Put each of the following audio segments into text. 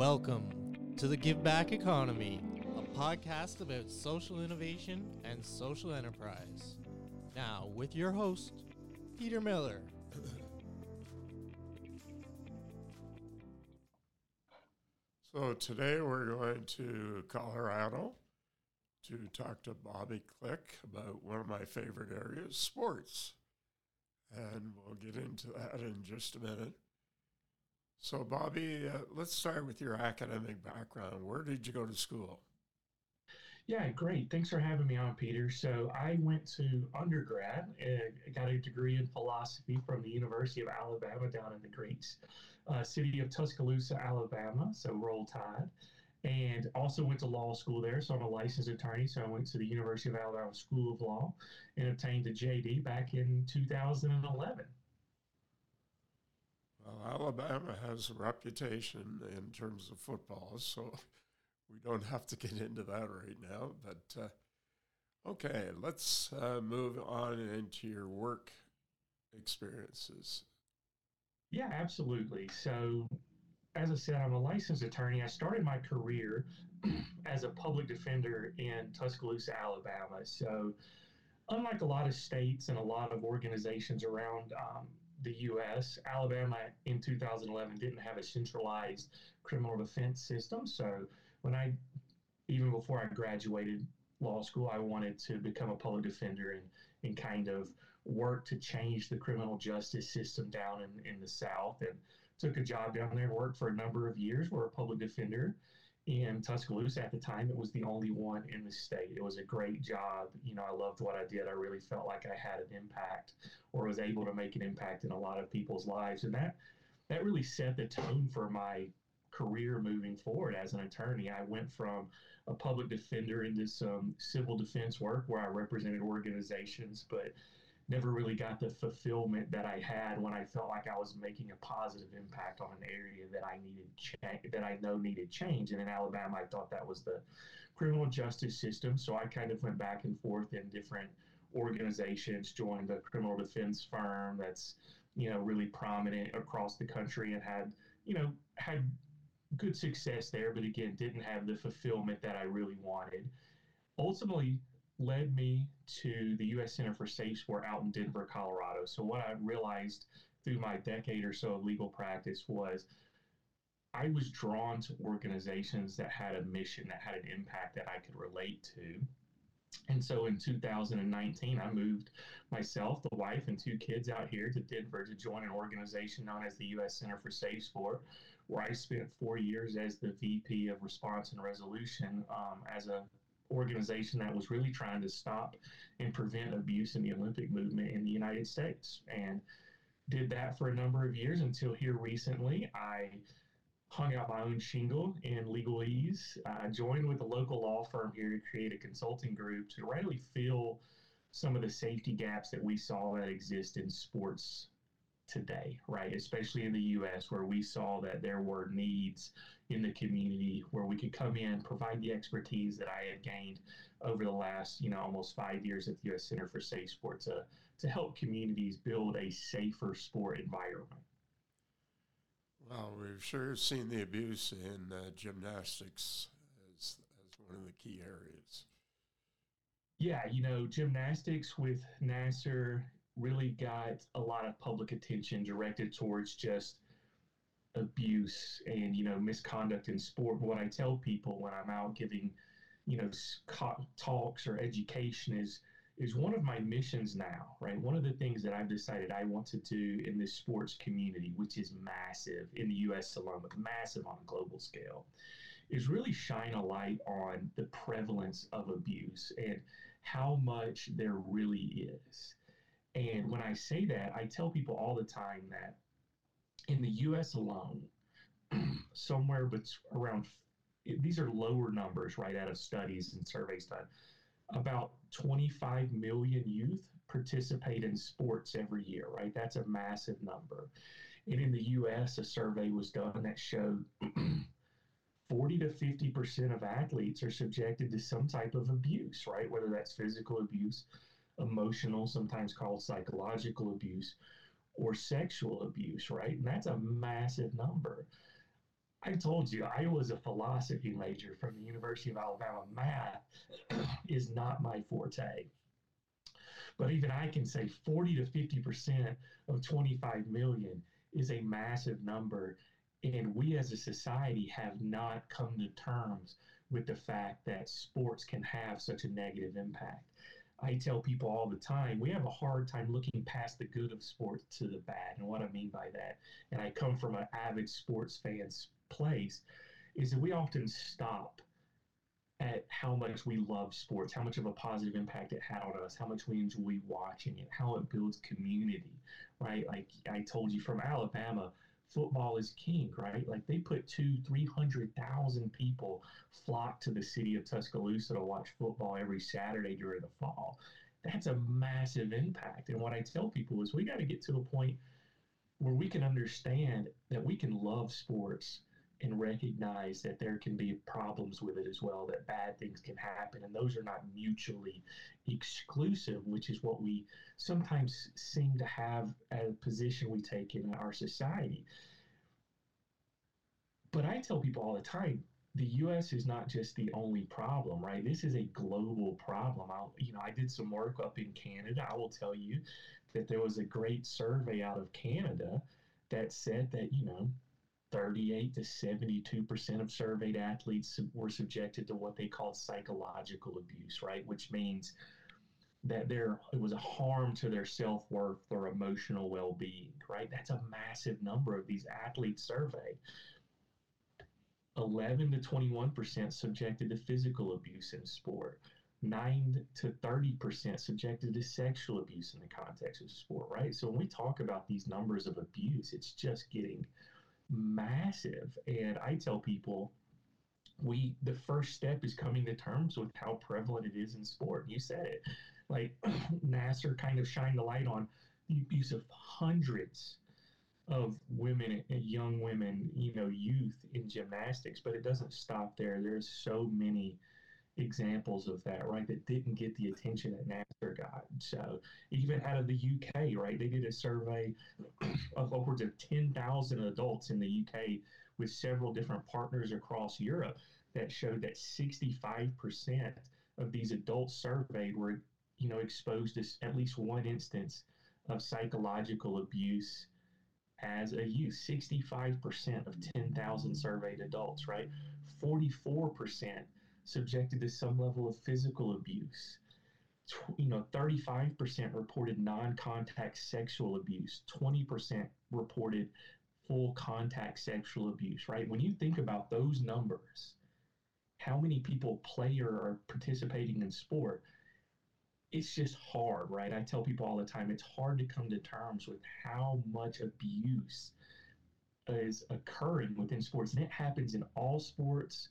Welcome to the Give Back Economy, a podcast about social innovation and social enterprise. Now, with your host, Peter Miller. So today we're going to Colorado to talk to Bobby Click about one of my favorite areas, sports. And we'll get into that in just a minute. So, Bobby, uh, let's start with your academic background. Where did you go to school? Yeah, great. Thanks for having me on, Peter. So, I went to undergrad, and got a degree in philosophy from the University of Alabama down in the great uh, city of Tuscaloosa, Alabama. So, roll tide. And also went to law school there. So, I'm a licensed attorney. So, I went to the University of Alabama School of Law and obtained a JD back in 2011. Well, Alabama has a reputation in terms of football, so we don't have to get into that right now. But uh, okay, let's uh, move on into your work experiences. Yeah, absolutely. So, as I said, I'm a licensed attorney. I started my career as a public defender in Tuscaloosa, Alabama. So, unlike a lot of states and a lot of organizations around um, the U.S. Alabama in 2011 didn't have a centralized criminal defense system. So when I, even before I graduated law school, I wanted to become a public defender and, and kind of work to change the criminal justice system down in, in the South. And took a job down there, worked for a number of years, were a public defender in Tuscaloosa at the time. It was the only one in the state. It was a great job. You know, I loved what I did. I really felt like I had an impact or was able to make an impact in a lot of people's lives. And that that really set the tone for my career moving forward as an attorney. I went from a public defender into some civil defense work where I represented organizations, but never really got the fulfillment that I had when I felt like I was making a positive impact on an area that I needed that I know needed change. And in Alabama, I thought that was the criminal justice system. So I kind of went back and forth in different organizations, joined a criminal defense firm that's you know really prominent across the country, and had you know had good success there, but again didn't have the fulfillment that I really wanted. Ultimately, led me to the U.S. Center for Safe Sport out in Denver, Colorado. So what I realized through my decade or so of legal practice was I was drawn to organizations that had a mission that had an impact that I could relate to. And so in 2019, I moved myself, the wife, and two kids out here to Denver to join an organization known as the U.S. Center for Safe Sport, where I spent four years as the VP of Response and Resolution um, as a organization that was really trying to stop and prevent abuse in the Olympic movement in the United States. And did that for a number of years until here recently I hung out my own shingle in legalese. I joined with a local law firm here to create a consulting group to really fill some of the safety gaps that we saw that exist in sports today, right? Especially in the US, where we saw that there were needs in the community where we could come in, provide the expertise that I had gained over the last, you know, almost five years at the US Center for Safe Sport to, to help communities build a safer sport environment. Well, we've sure seen the abuse in uh, gymnastics as, as one of the key areas. Yeah, you know, gymnastics with Nassar really got a lot of public attention directed towards just abuse and you know misconduct in sport. But what I tell people when I'm out giving, you know, talks or education is is one of my missions now, right? One of the things that I've decided I want to do in this sports community, which is massive in the US alone, but massive on a global scale, is really shine a light on the prevalence of abuse and how much there really is. And when I say that, I tell people all the time that in the US alone, somewhere but around these are lower numbers right out of studies and surveys done. About 25 million youth participate in sports every year right? That's a massive number. And in the us a survey was done that showed 40 to 50 percent of athletes are subjected to some type of abuse right? Whether that's physical abuse emotional, sometimes called psychological abuse, or sexual abuse, right? And that's a massive number. I told you I was a philosophy major from the University of Alabama. Math is not my forte. But even I can say 40 to 50% of 25 million is a massive number. And we as a society have not come to terms with the fact that sports can have such a negative impact. I tell people all the time, we have a hard time looking past the good of sports to the bad. And what I mean by that, and I come from an avid sports fan's place, is that we often stop at how much we love sports, how much of a positive impact it had on us, how much we enjoy watching it, how it builds community, right? Like I told you from Alabama, football is king, right? Like they put two, 300,000 people flock to the city of Tuscaloosa to watch football every Saturday during the fall. That's a massive impact. And what I tell people is we got to get to a point where we can understand that we can love sports and recognize that there can be problems with it as well, that bad things can happen. And those are not mutually exclusive, which is what we sometimes seem to have a position we take in our society. But I tell people all the time, the U.S. is not just the only problem, right? This is a global problem. I'll, you know, I did some work up in Canada. I will tell you that there was a great survey out of Canada that said that, you know, 38 to 72% of surveyed athletes were subjected to what they call psychological abuse, right? Which means that there it was a harm to their self-worth or emotional well-being, right? That's a massive number of these athletes surveyed. 11 to 21% subjected to physical abuse in sport. 9 to 30% subjected to sexual abuse in the context of sport, right? So when we talk about these numbers of abuse, it's just getting massive. And I tell people, we the first step is coming to terms with how prevalent it is in sport. You said it. Like Nassar kind of shined the light on the abuse of hundreds of women, eh, young women, you know, youth in gymnastics, but it doesn't stop there. There's so many examples of that, right, that didn't get the attention that Nassar got. So even out of the UK, right, they did a survey of upwards of 10,000 adults in the UK with several different partners across Europe that showed that 65% of these adults surveyed were, you know, exposed to at least one instance of psychological abuse as a youth. 65% of 10,000 surveyed adults, right? 44% subjected to some level of physical abuse. You know, 35% reported non contact sexual abuse, 20% reported full contact sexual abuse, right? When you think about those numbers, how many people play or are participating in sport, it's just hard, right? I tell people all the time it's hard to come to terms with how much abuse is occurring within sports. And it happens in all sports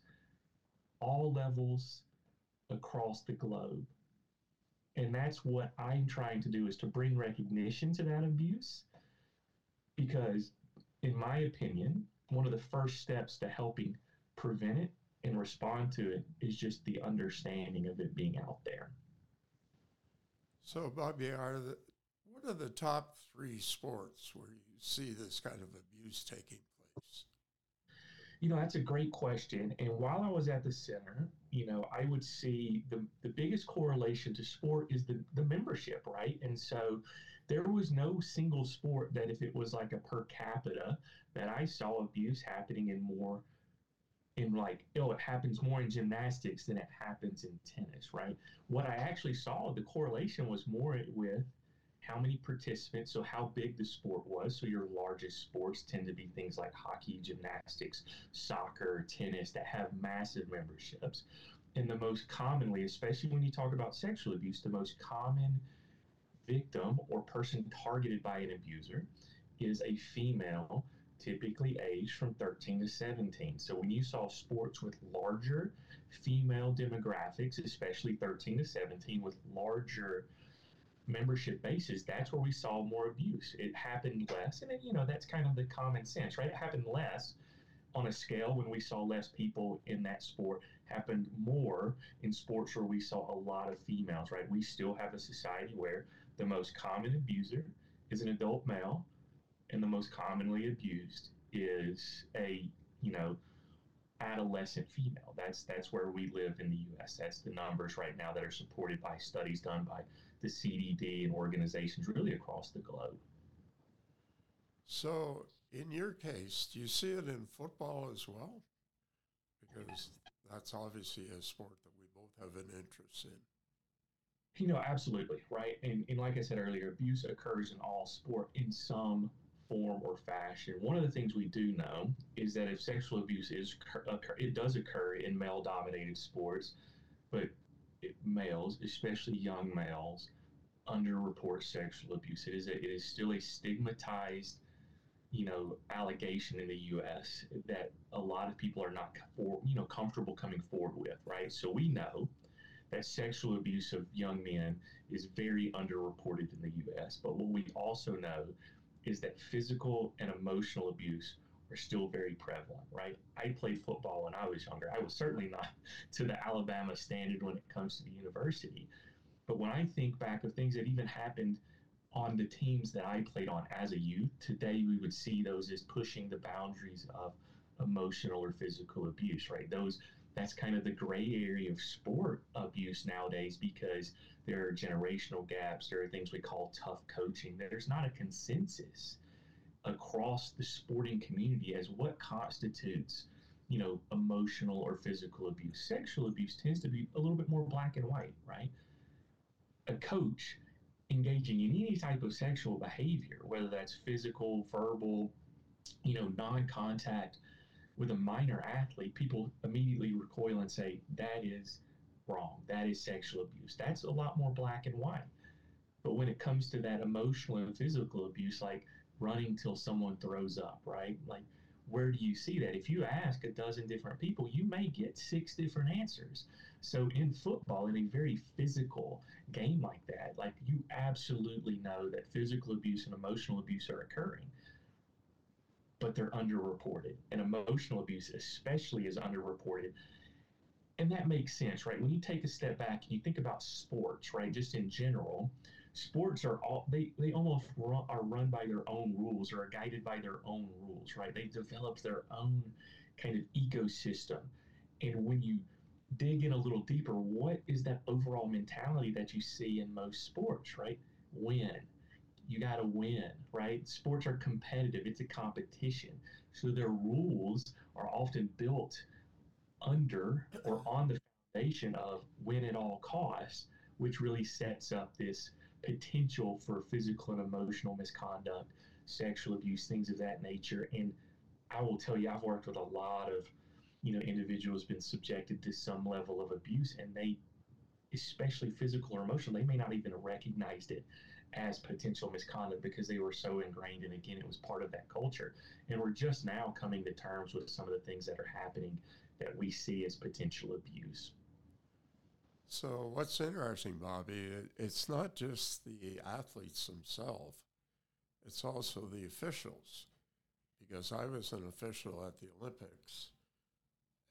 all levels across the globe. And that's what I'm trying to do is to bring recognition to that abuse because in my opinion, one of the first steps to helping prevent it and respond to it is just the understanding of it being out there. So, Bobby, are the, what are the top three sports where you see this kind of abuse taking place? You know, that's a great question. And while I was at the center, you know, I would see the, the biggest correlation to sport is the, the membership, right? And so there was no single sport that if it was like a per capita that I saw abuse happening in more in like, oh, it happens more in gymnastics than it happens in tennis, right? What I actually saw, the correlation was more with how many participants, so how big the sport was. So your largest sports tend to be things like hockey, gymnastics, soccer, tennis that have massive memberships. And the most commonly, especially when you talk about sexual abuse, the most common victim or person targeted by an abuser is a female, typically aged from 13 to 17. So when you saw sports with larger female demographics, especially 13 to 17, with larger membership bases, that's where we saw more abuse. It happened less, and it, you know that's kind of the common sense, right? It happened less on a scale when we saw less people in that sport. Happened more in sports where we saw a lot of females, right? We still have a society where the most common abuser is an adult male, and the most commonly abused is a you know, adolescent female. That's that's where we live in the U.S. That's the numbers right now that are supported by studies done by the CDC and organizations really across the globe. So, in your case, do you see it in football as well? Because that's obviously a sport that we both have an interest in. You know, absolutely, right? And, and like I said earlier, abuse occurs in all sport in some form or fashion. One of the things we do know is that if sexual abuse is occur, it does occur in male-dominated sports, but males, especially young males, underreport sexual abuse. It is a, it is still a stigmatized, you know, allegation in the U.S. that a lot of people are not for, you know comfortable coming forward with. Right. So we know that sexual abuse of young men is very underreported in the U.S. But what we also know is that physical and emotional abuse are still very prevalent, right? I played football when I was younger. I was certainly not to the Alabama standard when it comes to the university. But when I think back of things that even happened on the teams that I played on as a youth, today we would see those as pushing the boundaries of emotional or physical abuse, right? Those that's kind of the gray area of sport abuse nowadays because there are generational gaps. There are things we call tough coaching. There's not a consensus across the sporting community as what constitutes, you know, emotional or physical abuse. Sexual abuse tends to be a little bit more black and white, right? A coach engaging in any type of sexual behavior, whether that's physical, verbal, you know, non-contact with a minor athlete, people immediately recoil and say, that is wrong. That is sexual abuse. That's a lot more black and white. But when it comes to that emotional and physical abuse, like running till someone throws up, right? Like, where do you see that? If you ask a dozen different people, you may get six different answers. So, in football, in a very physical game like that, like you absolutely know that physical abuse and emotional abuse are occurring but they're underreported. And emotional abuse, especially, is underreported. And that makes sense, right? When you take a step back and you think about sports, right, just in general, sports are all they they almost run, are run by their own rules or are guided by their own rules, right? They develop their own kind of ecosystem. And when you dig in a little deeper, what is that overall mentality that you see in most sports, right? Win, you got to win, right? Sports are competitive, it's a competition. So their rules are often built under or on the foundation of win at all costs, which really sets up this potential for physical and emotional misconduct, sexual abuse, things of that nature. And I will tell you, I've worked with a lot of, you know, individuals been subjected to some level of abuse, and they, especially physical or emotional, they may not even recognized it as potential misconduct because they were so ingrained and again it was part of that culture and we're just now coming to terms with some of the things that are happening that we see as potential abuse so what's interesting bobby it's not just the athletes themselves it's also the officials because i was an official at the olympics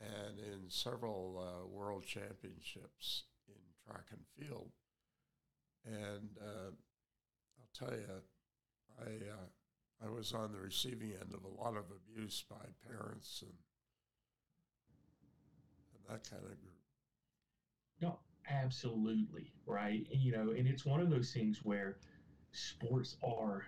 and in several uh, world championships in track and field and uh, I'll tell you, I uh, I was on the receiving end of a lot of abuse by parents and and that kind of group. No, absolutely right. You know, and it's one of those things where sports are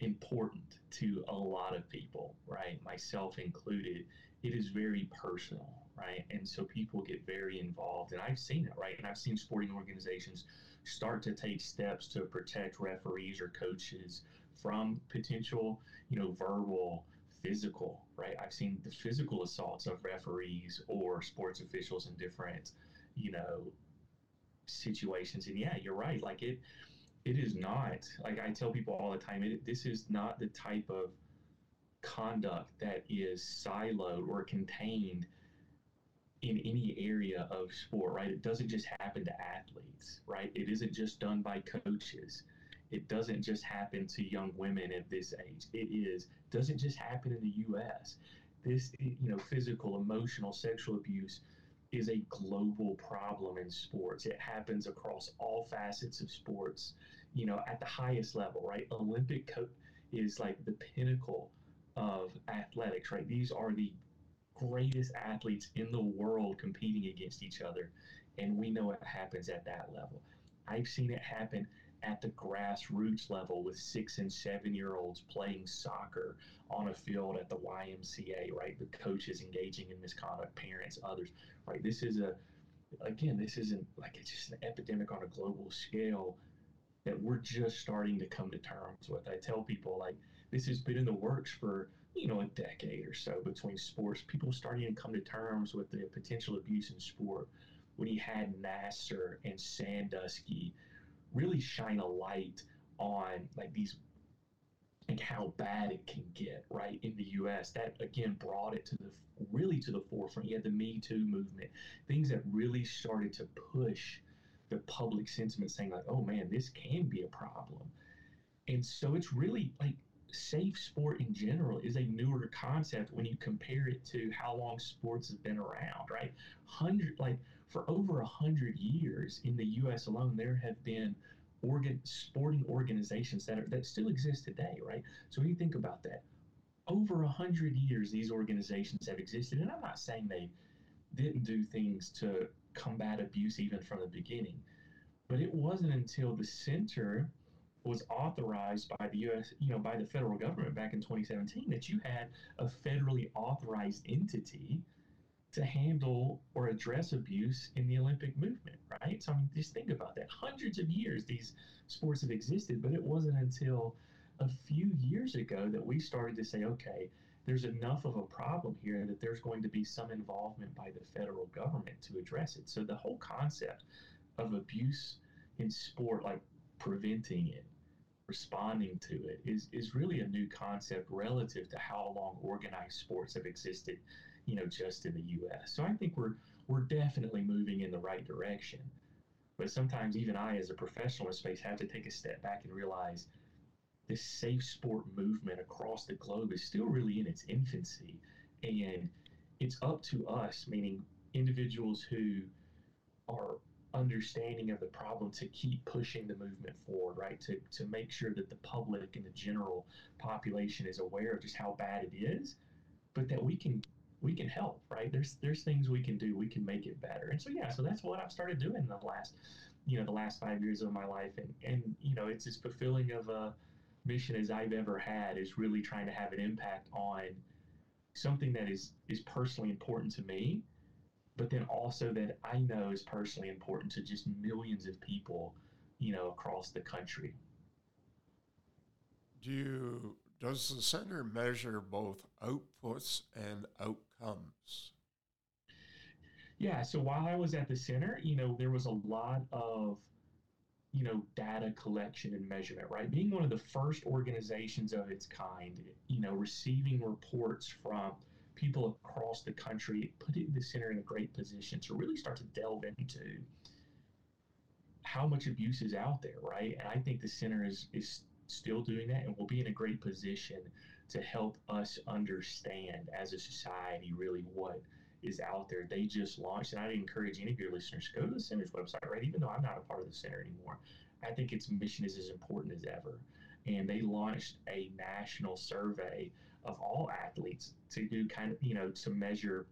important to a lot of people, right? Myself included. It is very personal, right? And so people get very involved, and I've seen it, right? And I've seen sporting organizations start to take steps to protect referees or coaches from potential, you know, verbal, physical, right? I've seen the physical assaults of referees or sports officials in different, you know, situations. And yeah, you're right. Like it, it is not like I tell people all the time. It, this is not the type of conduct that is siloed or contained in any area of sport, right? It doesn't just happen to athletes, right? It isn't just done by coaches. It doesn't just happen to young women at this age. It is doesn't just happen in the U.S. This, you know, physical, emotional, sexual abuse is a global problem in sports. It happens across all facets of sports, you know, at the highest level, right? Olympic co- is like the pinnacle of athletics, right? These are the greatest athletes in the world competing against each other. And we know it happens at that level. I've seen it happen at the grassroots level with six and seven year olds playing soccer on a field at the YMCA, right? The coaches engaging in misconduct, parents, others, right? This is a, again, this isn't like it's just an epidemic on a global scale that we're just starting to come to terms with. I tell people like this has been in the works for you know a decade or so between sports. People starting to come to terms with the potential abuse in sport. When you had Nassar and Sandusky really shine a light on like these and how bad it can get right in the US that again brought it to the really to the forefront. You had the me too movement things that really started to push the public sentiment saying like oh man this can be a problem. And so it's really like safe sport in general is a newer concept when you compare it to how long sports has been around right hundred like for over a hundred years in the U.S. alone, there have been organ sporting organizations that are that still exist today, right? So when you think about that, over a hundred years, these organizations have existed, and I'm not saying they didn't do things to combat abuse even from the beginning, but it wasn't until the center was authorized by the U.S., you know, by the federal government back in 2017 that you had a federally authorized entity to handle or address abuse in the Olympic movement, right? So I mean, just think about that. Hundreds of years these sports have existed, but it wasn't until a few years ago that we started to say, okay, there's enough of a problem here that there's going to be some involvement by the federal government to address it. So the whole concept of abuse in sport, like preventing it, responding to it, is, is really a new concept relative to how long organized sports have existed you know, just in the U.S. So I think we're we're definitely moving in the right direction. But sometimes even I, as a professional in space, have to take a step back and realize this safe sport movement across the globe is still really in its infancy, and it's up to us, meaning individuals who are understanding of the problem to keep pushing the movement forward, right? To, to make sure that the public and the general population is aware of just how bad it is, but that we can we can help, right? There's there's things we can do. We can make it better. And so yeah, so that's what I've started doing the last, you know, the last five years of my life. And and you know, it's as fulfilling of a mission as I've ever had is really trying to have an impact on something that is is personally important to me, but then also that I know is personally important to just millions of people, you know, across the country. Do you does the center measure both outputs and outcomes? Yeah, so while I was at the center, you know, there was a lot of, you know, data collection and measurement, right? Being one of the first organizations of its kind, you know, receiving reports from people across the country, putting the center in a great position to really start to delve into how much abuse is out there, right? And I think the center is is still doing that and we'll be in a great position to help us understand as a society really what is out there. They just launched, and I'd encourage any of your listeners to go to the center's website, right? Even though I'm not a part of the center anymore, I think its mission is as important as ever. And they launched a national survey of all athletes to do kind of, you know, to measure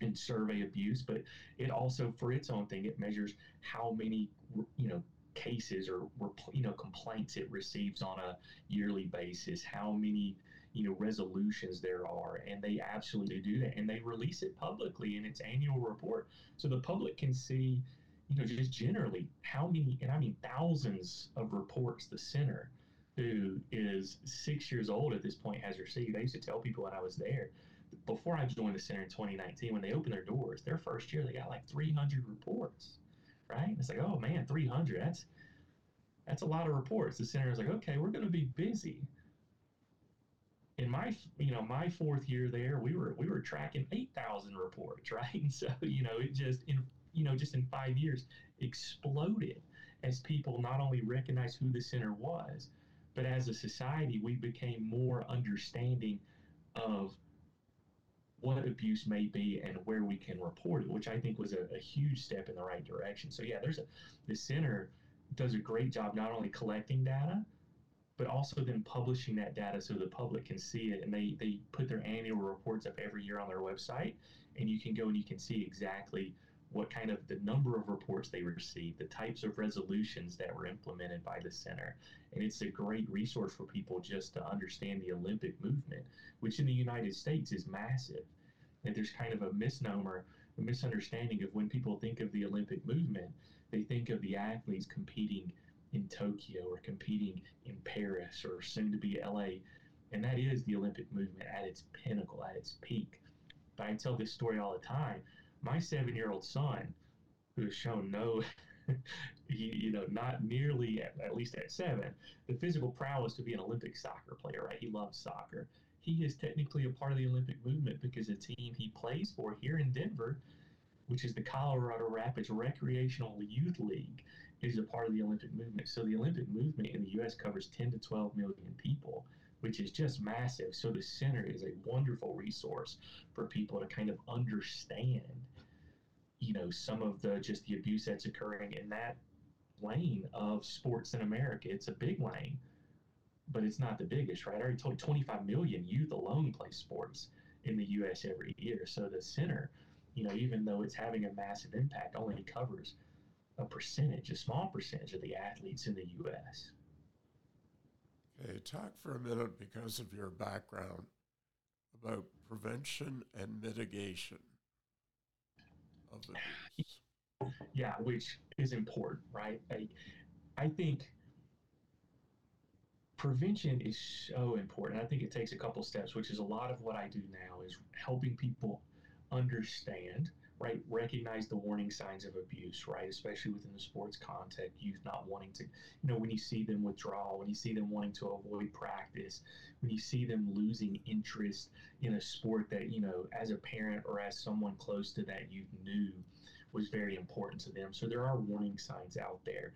and survey abuse, but it also, for its own thing, it measures how many, you know, cases or you know complaints it receives on a yearly basis, how many you know resolutions there are, and they absolutely do that, and they release it publicly in its annual report, so the public can see you know just generally how many, and I mean thousands of reports the center who is six years old at this point has received. I used to tell people when I was there, before I joined the center in 2019, when they opened their doors, their first year, they got like 300 reports right? It's like, oh man, 300. That's that's a lot of reports. The center is like, okay, we're going to be busy. In my, you know, my fourth year there, we were we were tracking 8,000 reports, right? And so, you know, it just in you know just in five years exploded as people not only recognized who the center was, but as a society, we became more understanding of what abuse may be and where we can report it, which I think was a, a, huge step in the right direction. So yeah, there's a the center does a great job not only collecting data, but also then publishing that data so the public can see it. And they, they put their annual reports up every year on their website, and you can go and you can see exactly what kind of the number of reports they received, the types of resolutions that were implemented by the center. And it's a great resource for people just to understand the Olympic movement, which in the United States is massive. And there's kind of a misnomer, a misunderstanding of when people think of the Olympic movement, they think of the athletes competing in Tokyo or competing in Paris or soon to be LA. And that is the Olympic movement at its pinnacle, at its peak. But I tell this story all the time my seven year old son, who has shown no, you know, not nearly, at, at least at seven, the physical prowess to be an Olympic soccer player, right? He loves soccer. He is technically a part of the Olympic movement because the team he plays for here in Denver, which is the Colorado Rapids Recreational Youth League, is a part of the Olympic movement. So the Olympic movement in the U.S. covers 10 to 12 million people which is just massive. So the center is a wonderful resource for people to kind of understand you know some of the just the abuse that's occurring in that lane of sports in America. It's a big lane, but it's not the biggest, right? I already told you 25 million youth alone play sports in the U.S. every year. So the center, you know, even though it's having a massive impact, only covers a percentage, a small percentage of the athletes in the U.S. Okay, talk for a minute because of your background about prevention and mitigation of abuse. Yeah, which is important, right? Like, I think prevention is so important. I think it takes a couple steps, which is a lot of what I do now is helping people understand right? Recognize the warning signs of abuse, right? Especially within the sports context, youth not wanting to, you know, when you see them withdraw, when you see them wanting to avoid practice, when you see them losing interest in a sport that, you know, as a parent or as someone close to that youth knew was very important to them. So there are warning signs out there.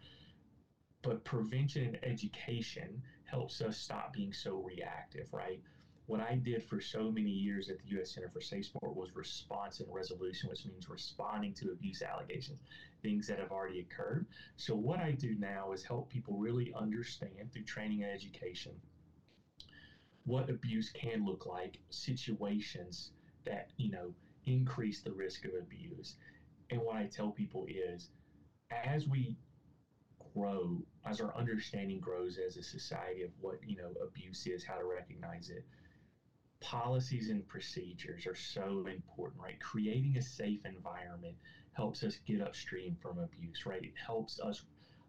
But prevention and education helps us stop being so reactive, right? What I did for so many years at the U.S. Center for Safe Sport was response and resolution, which means responding to abuse allegations, things that have already occurred. So, what I do now is help people really understand through training and education what abuse can look like, situations that, you know, increase the risk of abuse. And what I tell people is as we grow, as our understanding grows as a society of what, you know, abuse is, how to recognize it, policies and procedures are so important, right? Creating a safe environment helps us get upstream from abuse, right? It helps us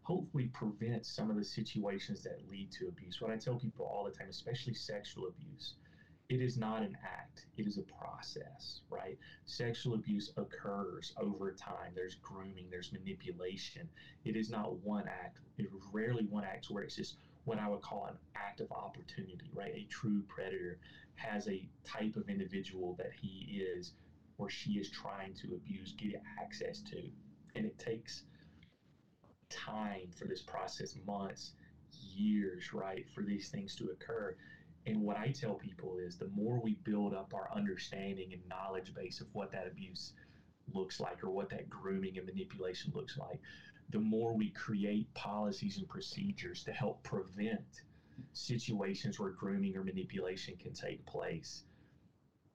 hopefully prevent some of the situations that lead to abuse. What I tell people all the time, especially sexual abuse, it is not an act, it is a process, right? Sexual abuse occurs over time. There's grooming, there's manipulation. It is not one act. It is rarely one act where it's just what I would call an act of opportunity, right? A true predator has a type of individual that he is or she is trying to abuse, get access to. And it takes time for this process, months, years, right, for these things to occur. And what I tell people is the more we build up our understanding and knowledge base of what that abuse looks like or what that grooming and manipulation looks like, the more we create policies and procedures to help prevent situations where grooming or manipulation can take place,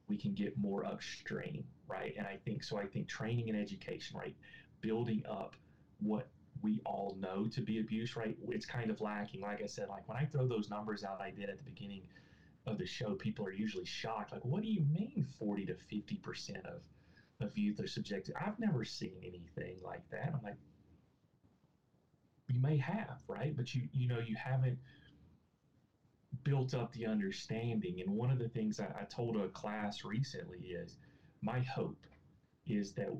we can get more upstream, right? And I think so. I think training and education, right, building up what we all know to be abuse, right? It's kind of lacking. Like I said, like when I throw those numbers out I did at the beginning of the show, people are usually shocked. Like, what do you mean 40 to 50 percent of of youth are subjected? I've never seen anything like that. I'm like, you may have, right? But you you know you haven't built up the understanding. And one of the things I, I told a class recently is my hope is that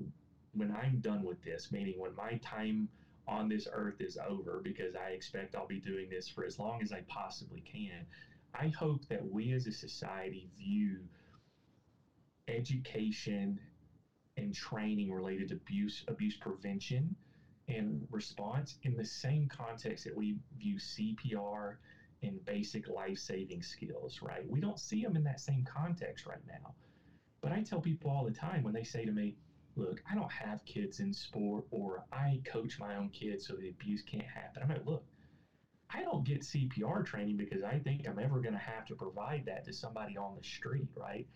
when I'm done with this, meaning when my time on this earth is over, because I expect I'll be doing this for as long as I possibly can, I hope that we as a society view education and training related to abuse abuse prevention and response in the same context that we view CPR in basic life saving skills, right? We don't see them in that same context right now. But I tell people all the time when they say to me, look, I don't have kids in sport or I coach my own kids so the abuse can't happen. I'm like, look, I don't get CPR training because I think I'm ever going to have to provide that to somebody on the street, right?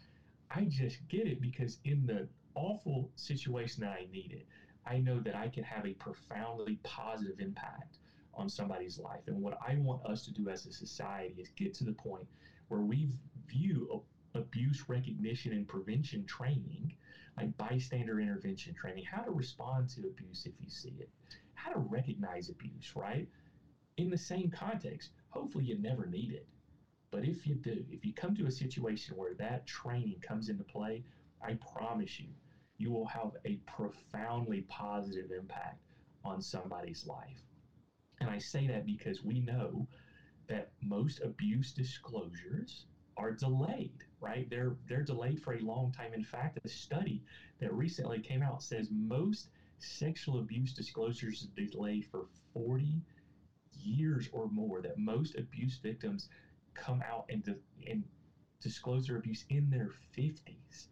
I just get it because in the awful situation that I need it, I know that I can have a profoundly positive impact on somebody's life. And what I want us to do as a society is get to the point where we view abuse recognition and prevention training, like bystander intervention training, how to respond to abuse if you see it, how to recognize abuse, right? In the same context, hopefully you never need it. But if you do, if you come to a situation where that training comes into play, I promise you, you will have a profoundly positive impact on somebody's life. And I say that because we know that most abuse disclosures are delayed, right? They're they're delayed for a long time. In fact, a study that recently came out says most sexual abuse disclosures are delayed for 40 years or more. That most abuse victims come out and, di- and disclose their abuse in their 50s.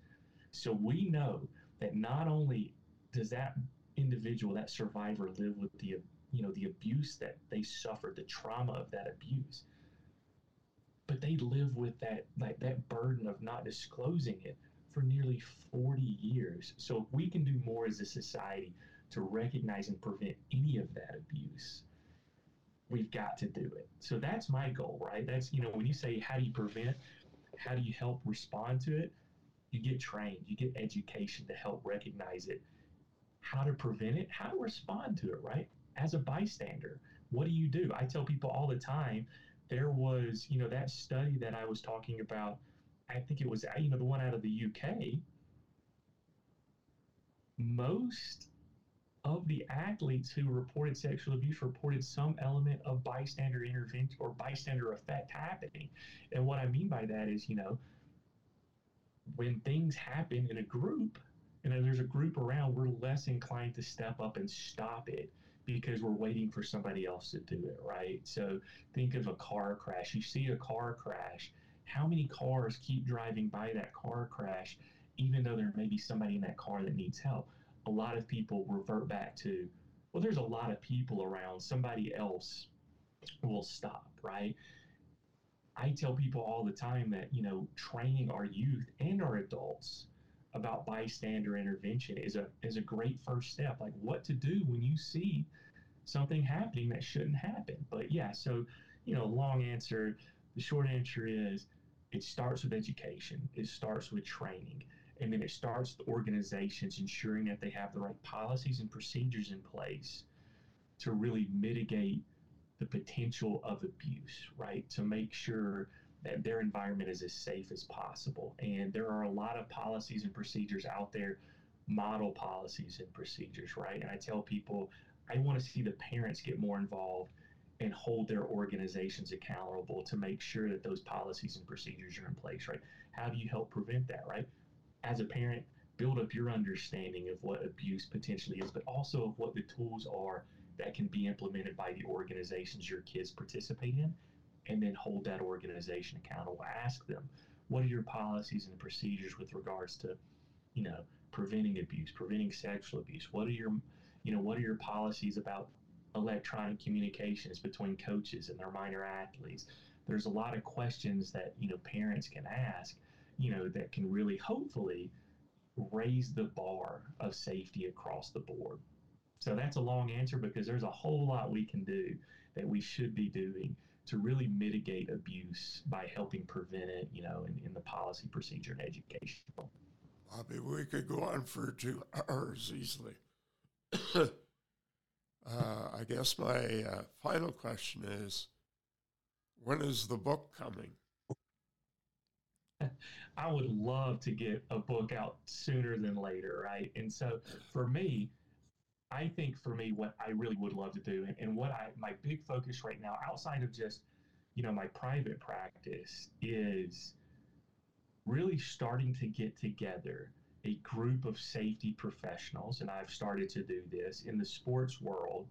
So we know that not only does that individual, that survivor, live with the you know the abuse that they suffered, the trauma of that abuse, but they live with that like that burden of not disclosing it for nearly 40 years. So if we can do more as a society to recognize and prevent any of that abuse, we've got to do it. So that's my goal, right? That's you know when you say how do you prevent, how do you help respond to it? You get trained, you get education to help recognize it, how to prevent it, how to respond to it, right? As a bystander, what do you do? I tell people all the time, there was, you know, that study that I was talking about, I think it was, you know, the one out of the UK. Most of the athletes who reported sexual abuse reported some element of bystander intervention or bystander effect happening. And what I mean by that is, you know, when things happen in a group, and there's a group around, we're less inclined to step up and stop it because we're waiting for somebody else to do it, right? So think of a car crash. You see a car crash. How many cars keep driving by that car crash, even though there may be somebody in that car that needs help? A lot of people revert back to, well, there's a lot of people around. Somebody else will stop, right? I tell people all the time that, you know, training our youth and our adults about bystander intervention is a is a great first step. Like what to do when you see something happening that shouldn't happen. But yeah, so you know, long answer. The short answer is it starts with education. It starts with training. And then it starts with organizations ensuring that they have the right policies and procedures in place to really mitigate the potential of abuse, right? To make sure that their environment is as safe as possible. And there are a lot of policies and procedures out there, model policies and procedures, right? And I tell people, I want to see the parents get more involved and hold their organizations accountable to make sure that those policies and procedures are in place, right? How do you help prevent that, right? As a parent, build up your understanding of what abuse potentially is, but also of what the tools are that can be implemented by the organizations your kids participate in and then hold that organization accountable. Ask them, what are your policies and procedures with regards to, you know, preventing abuse, preventing sexual abuse? What are your, you know, what are your policies about electronic communications between coaches and their minor athletes? There's a lot of questions that, you know, parents can ask, you know, that can really hopefully raise the bar of safety across the board. So that's a long answer because there's a whole lot we can do that we should be doing to really mitigate abuse by helping prevent it, you know, in, in the policy, procedure, and education. Bobby, we could go on for two hours easily. uh, I guess my uh, final question is when is the book coming? I would love to get a book out sooner than later, right? And so for me, I think for me, what I really would love to do, and, what I my big focus right now, outside of just you know my private practice, is really starting to get together a group of safety professionals, and I've started to do this in the sports world,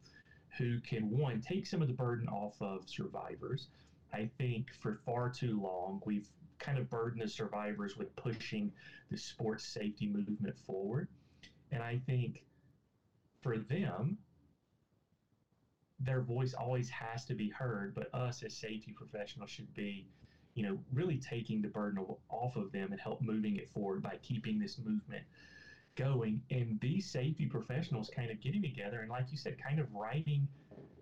who can one take some of the burden off of survivors. I think for far too long we've kind of burdened the survivors with pushing the sports safety movement forward, and I think for them, their voice always has to be heard, but us as safety professionals should be, you know, really taking the burden off of them and help moving it forward by keeping this movement going. And these safety professionals kind of getting together and, like you said, kind of writing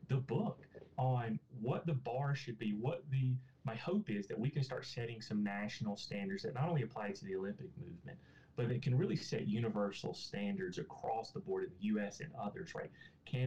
the book on what the bar should be, what the my hope is that we can start setting some national standards that not only apply to the Olympic movement, but it can really set universal standards across the board in the U.S. and others, right? Can